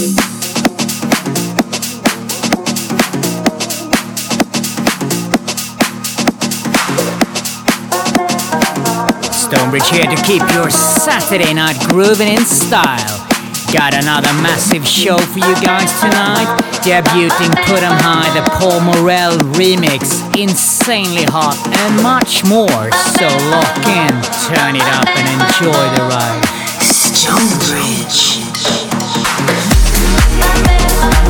Stonebridge here to keep your Saturday night grooving in style. Got another massive show for you guys tonight. Debuting Put 'em High, the Paul Morel remix, insanely hot, and much more. So lock in, turn it up, and enjoy the ride. Stonebridge. Single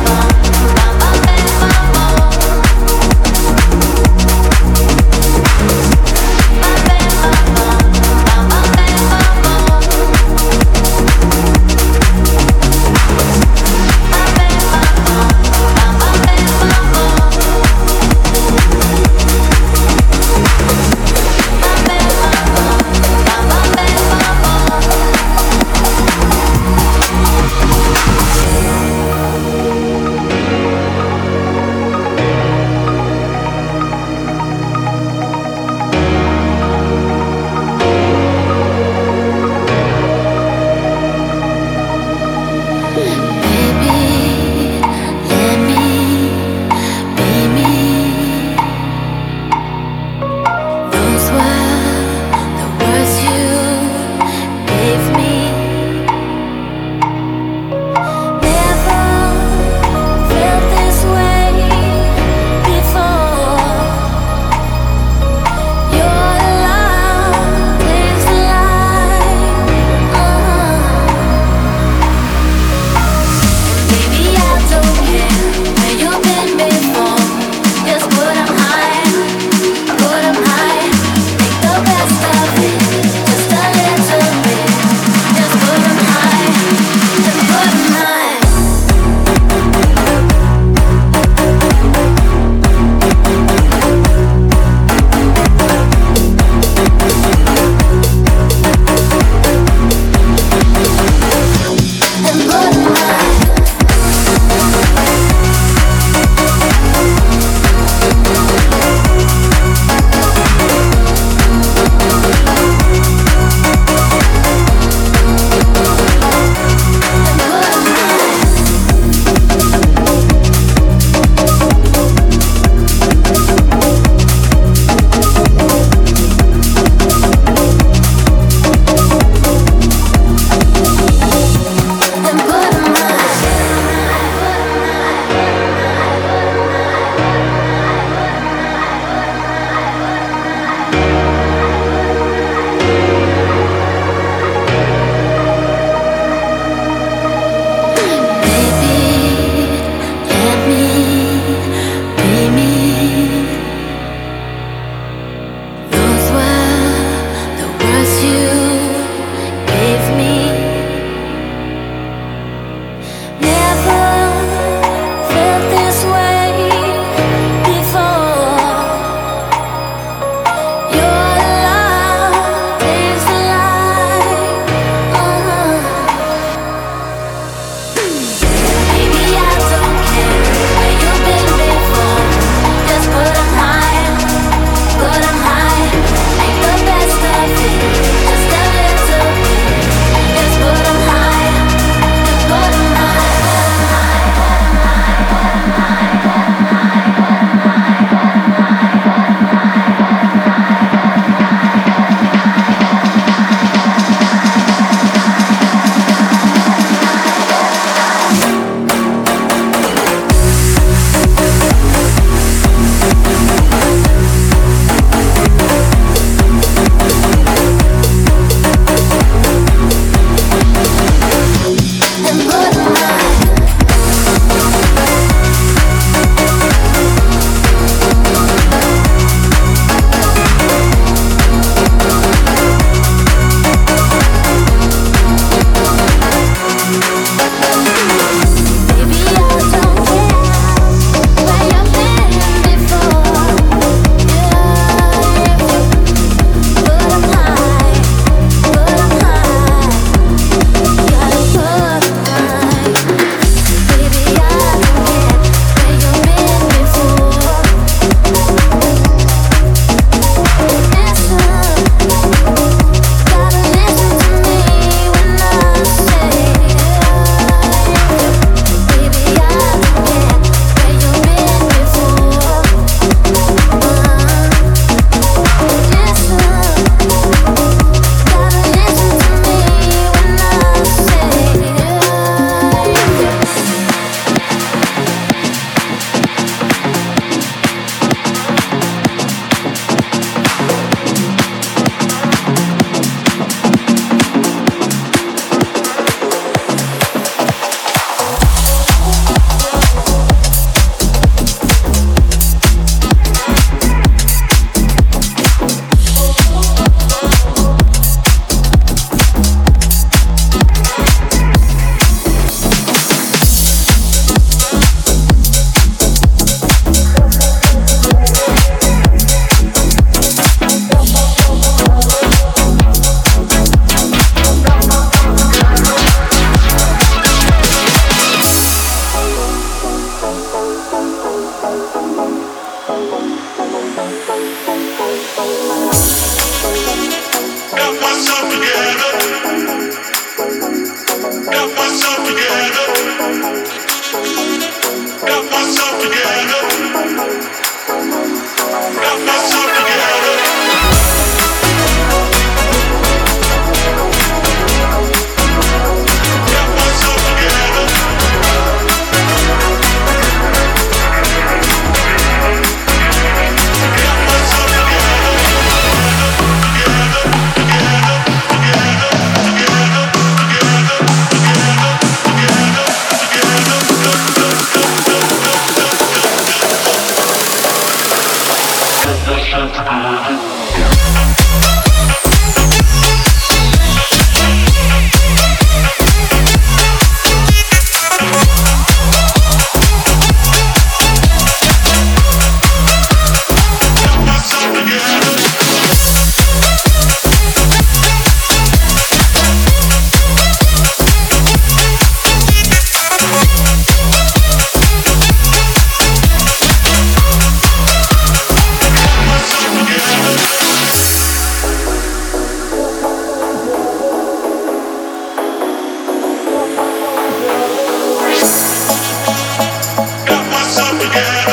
Yeah.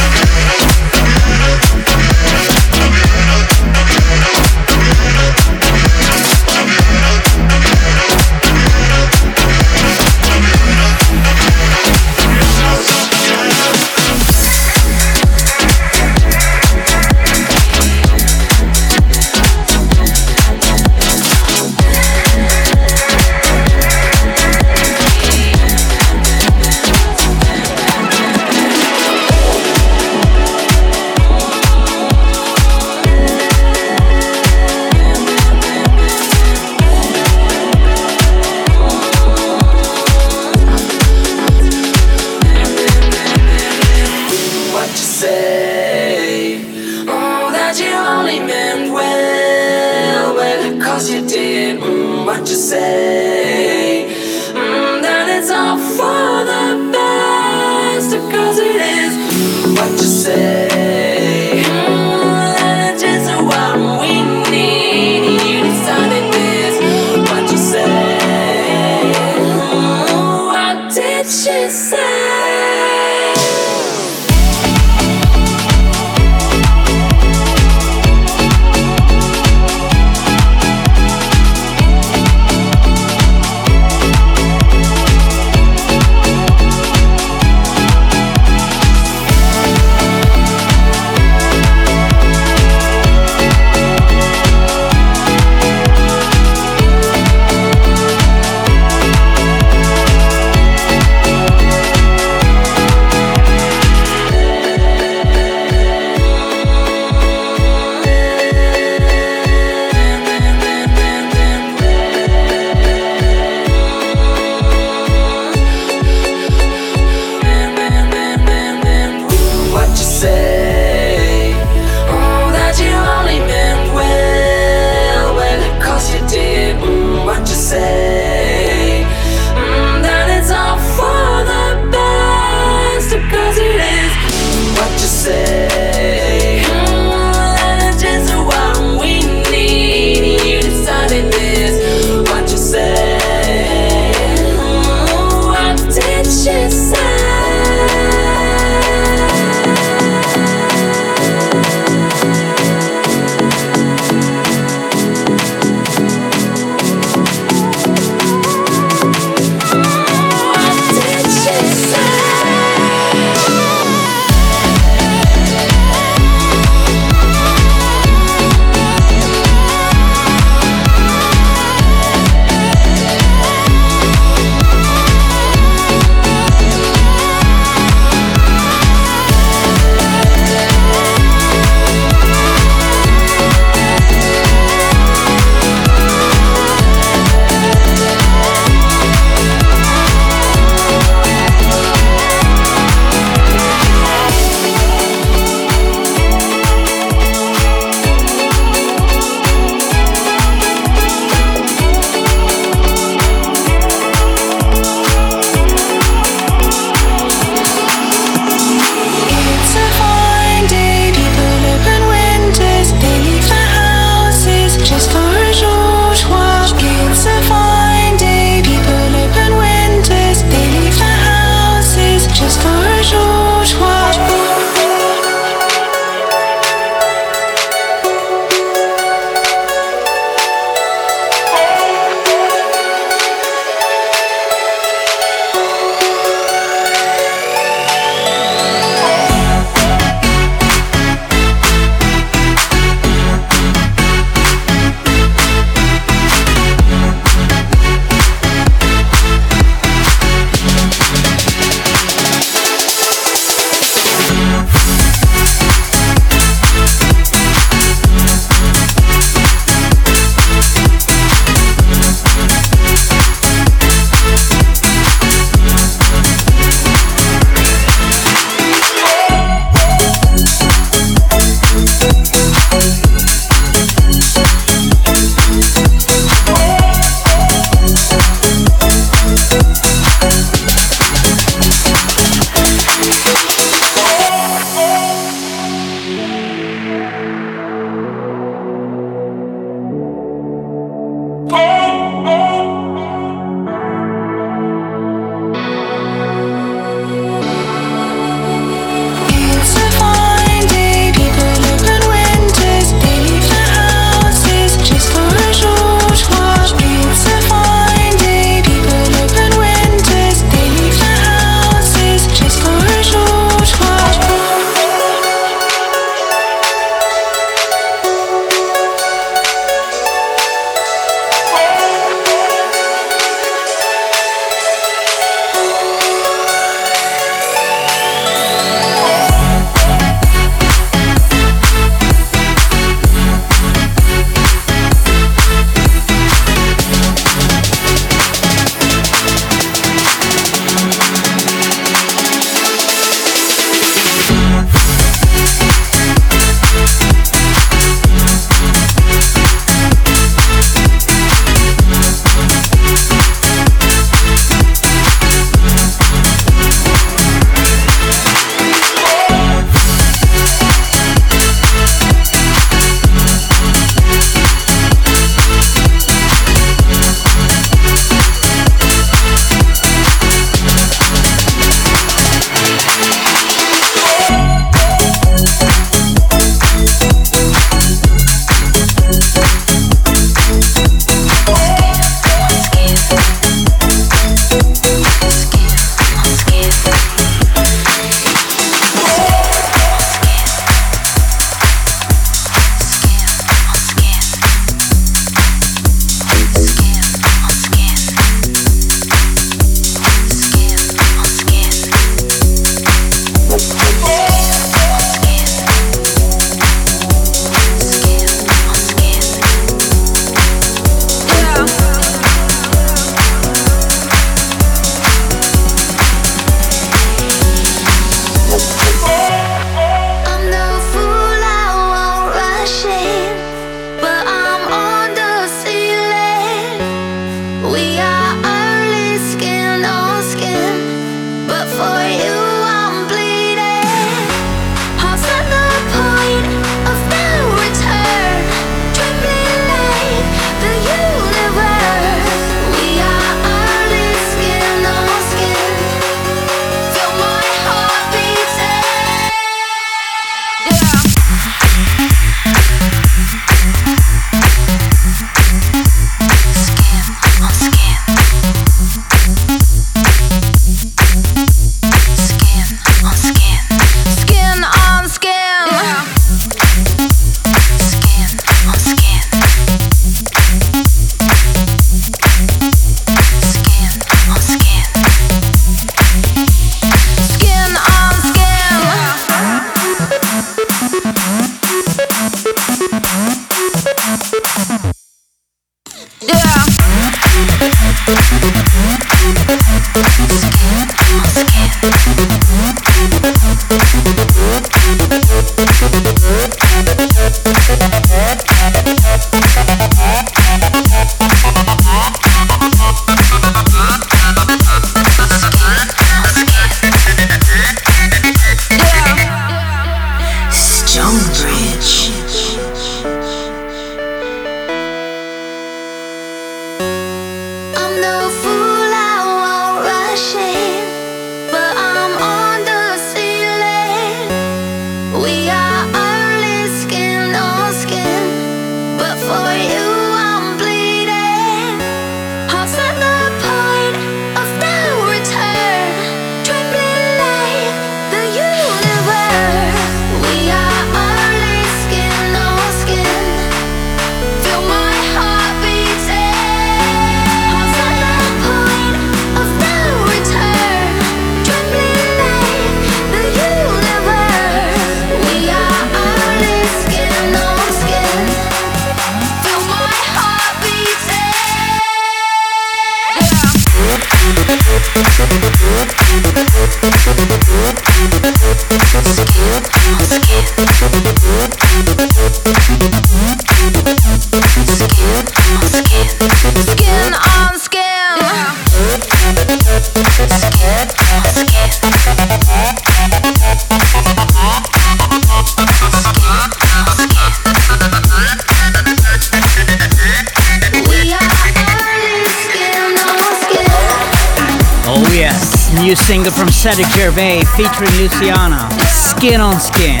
Cedric Gervais featuring Luciana, Skin on Skin.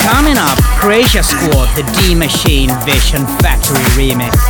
Coming up, Croatia Squad, the D Machine Vision Factory remix.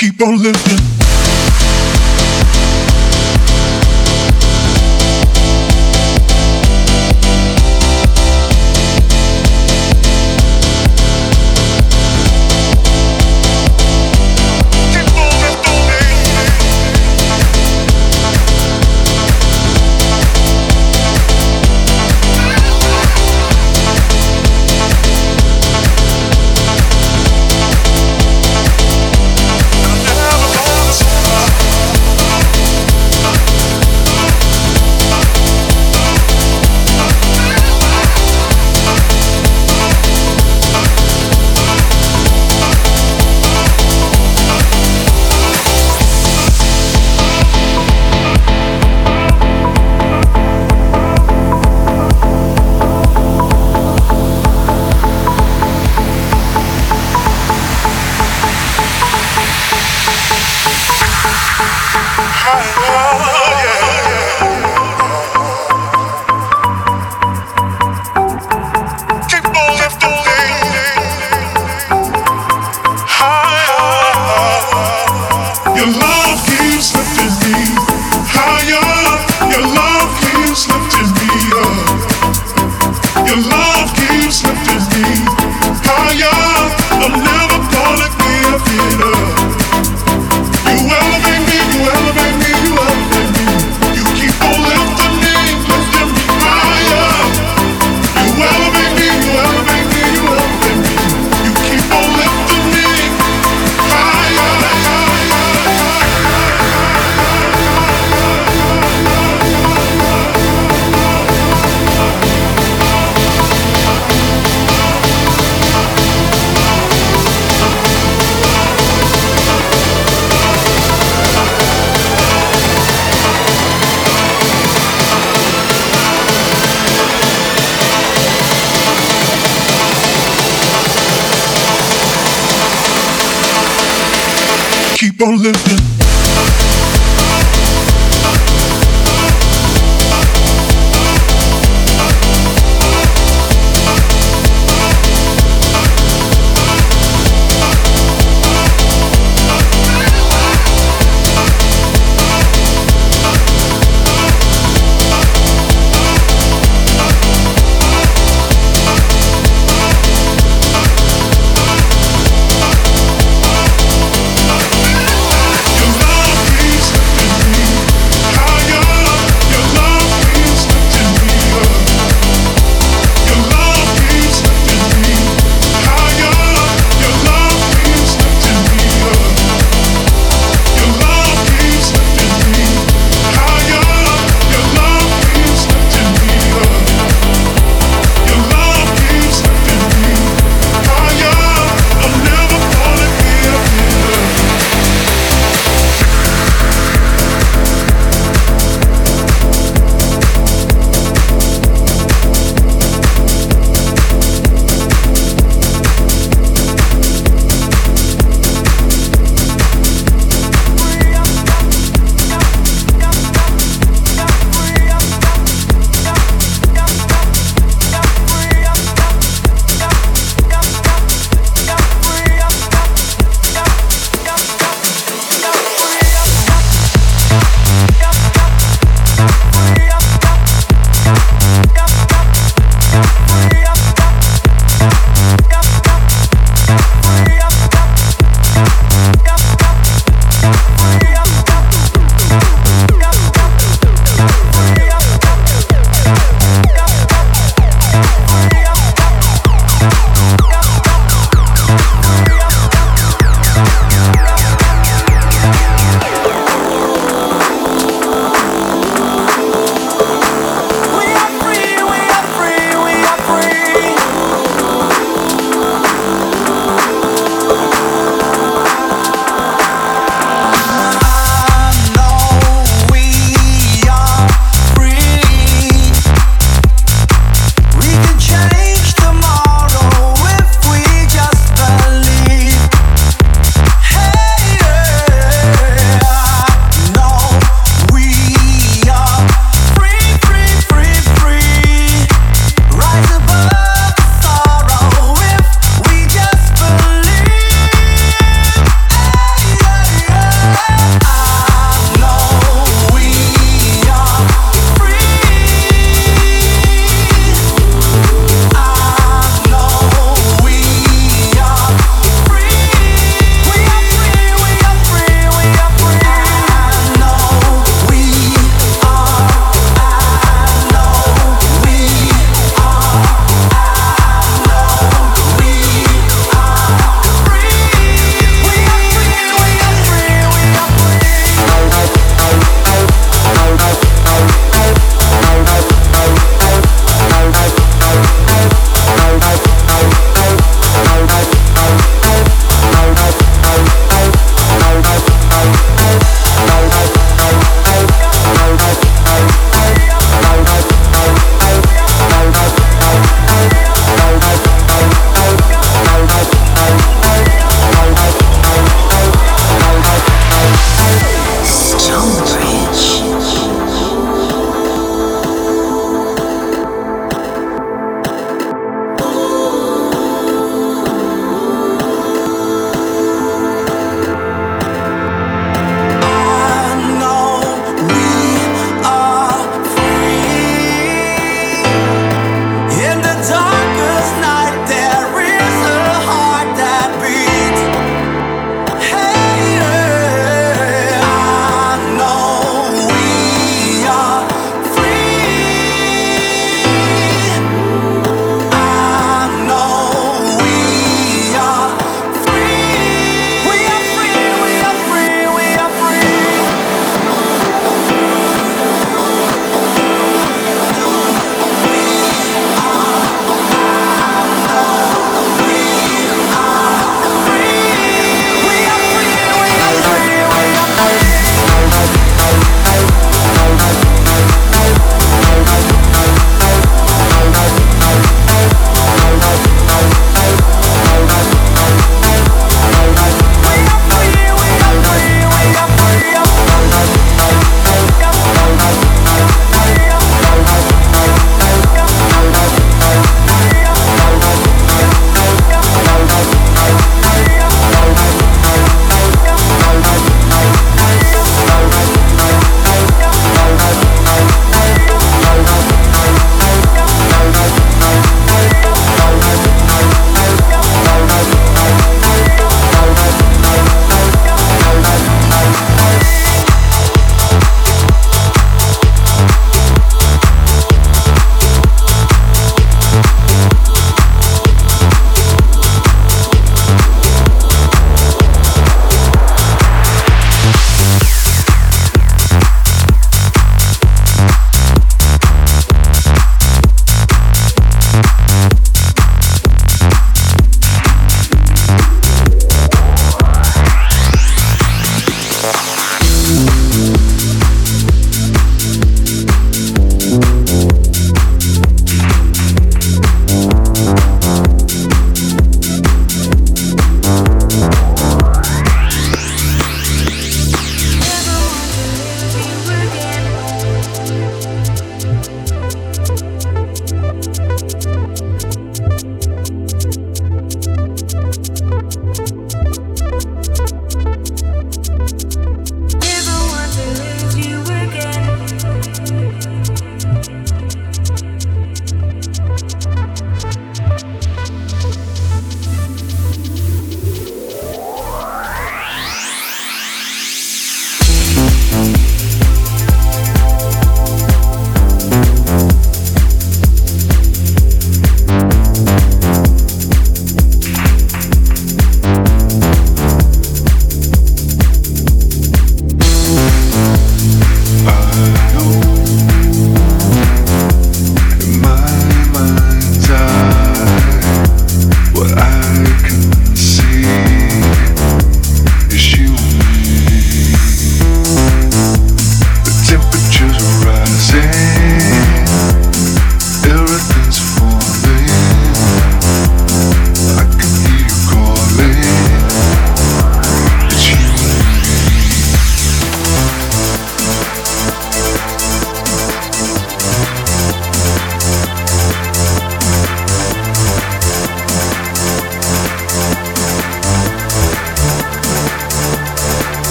keep on living. On living.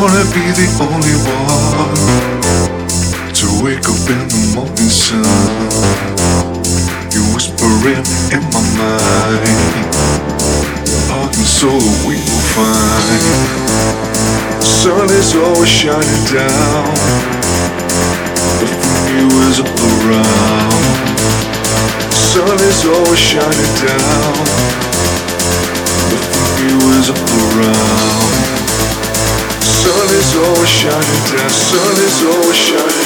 wanna be the only one to wake up in the morning sun. You whisper in my mind, heart and soul we will find. The sun is always shining down. The view is up around. The sun is always shining down. The view is up around sun is always shining, the sun is always shining.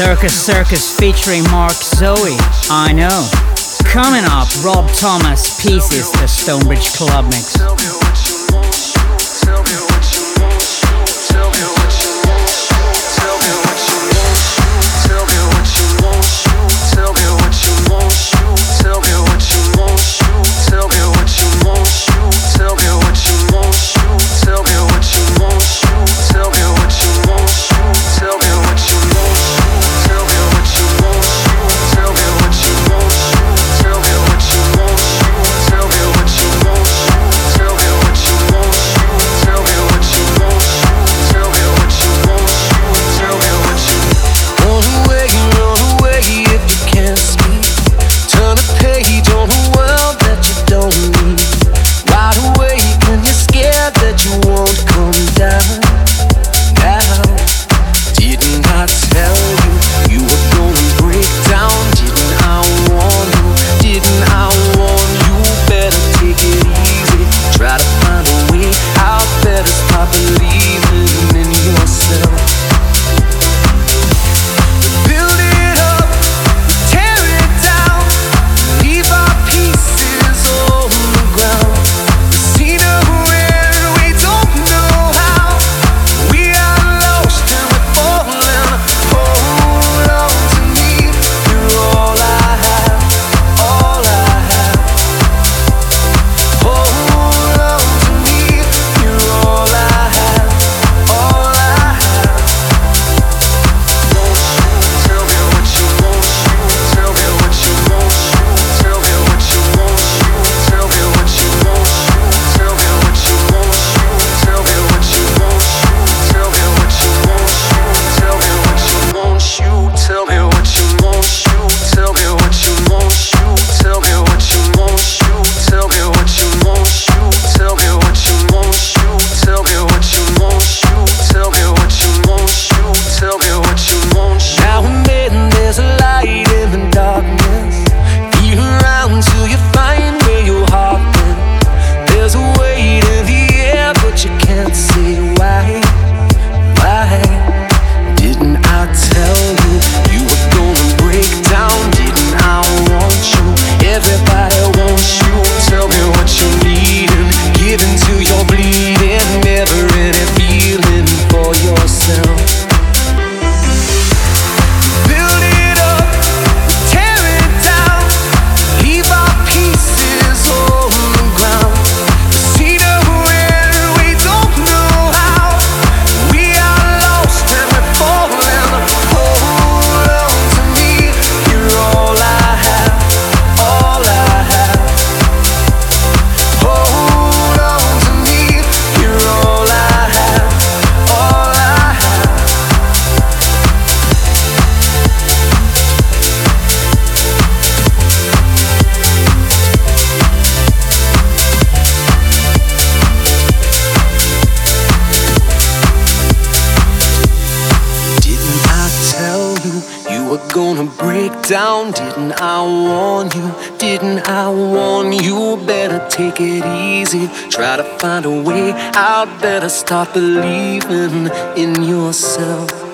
Circus Circus featuring Mark Zoe. I know. Coming up, Rob Thomas pieces the Stonebridge Club mix. Start believing in yourself.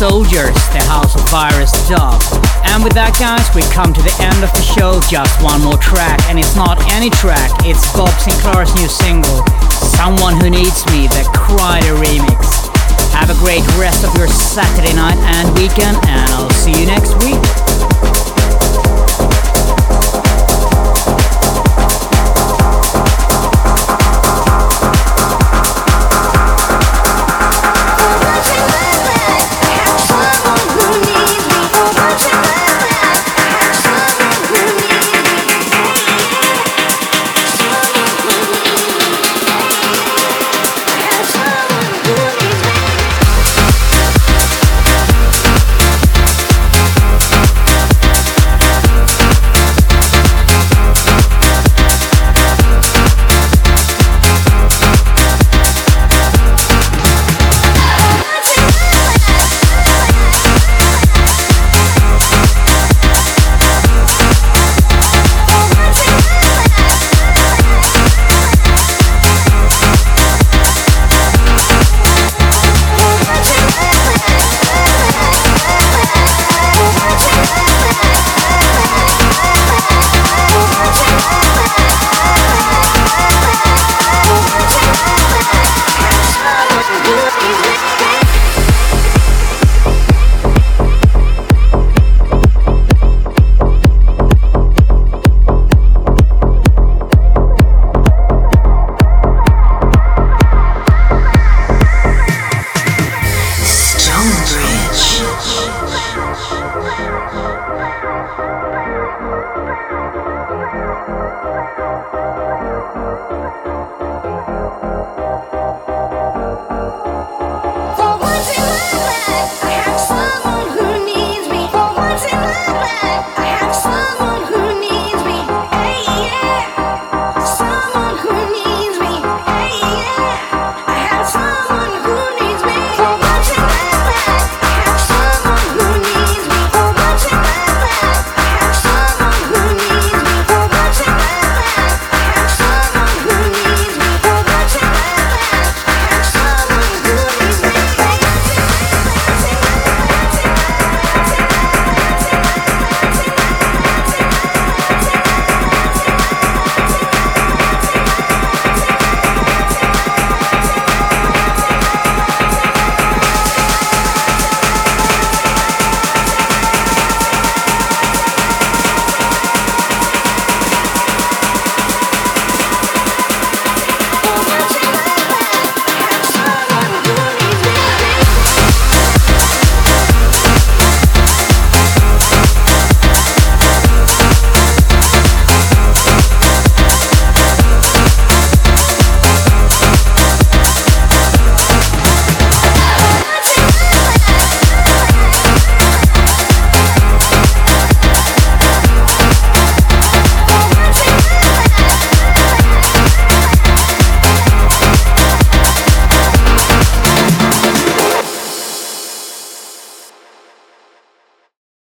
Soldiers, the House of Virus dub. And with that, guys, we come to the end of the show. Just one more track, and it's not any track, it's Bob Sinclar's new single, Someone Who Needs Me, the Kryder remix. Have a great rest of your Saturday night and weekend, and I'll see you next week.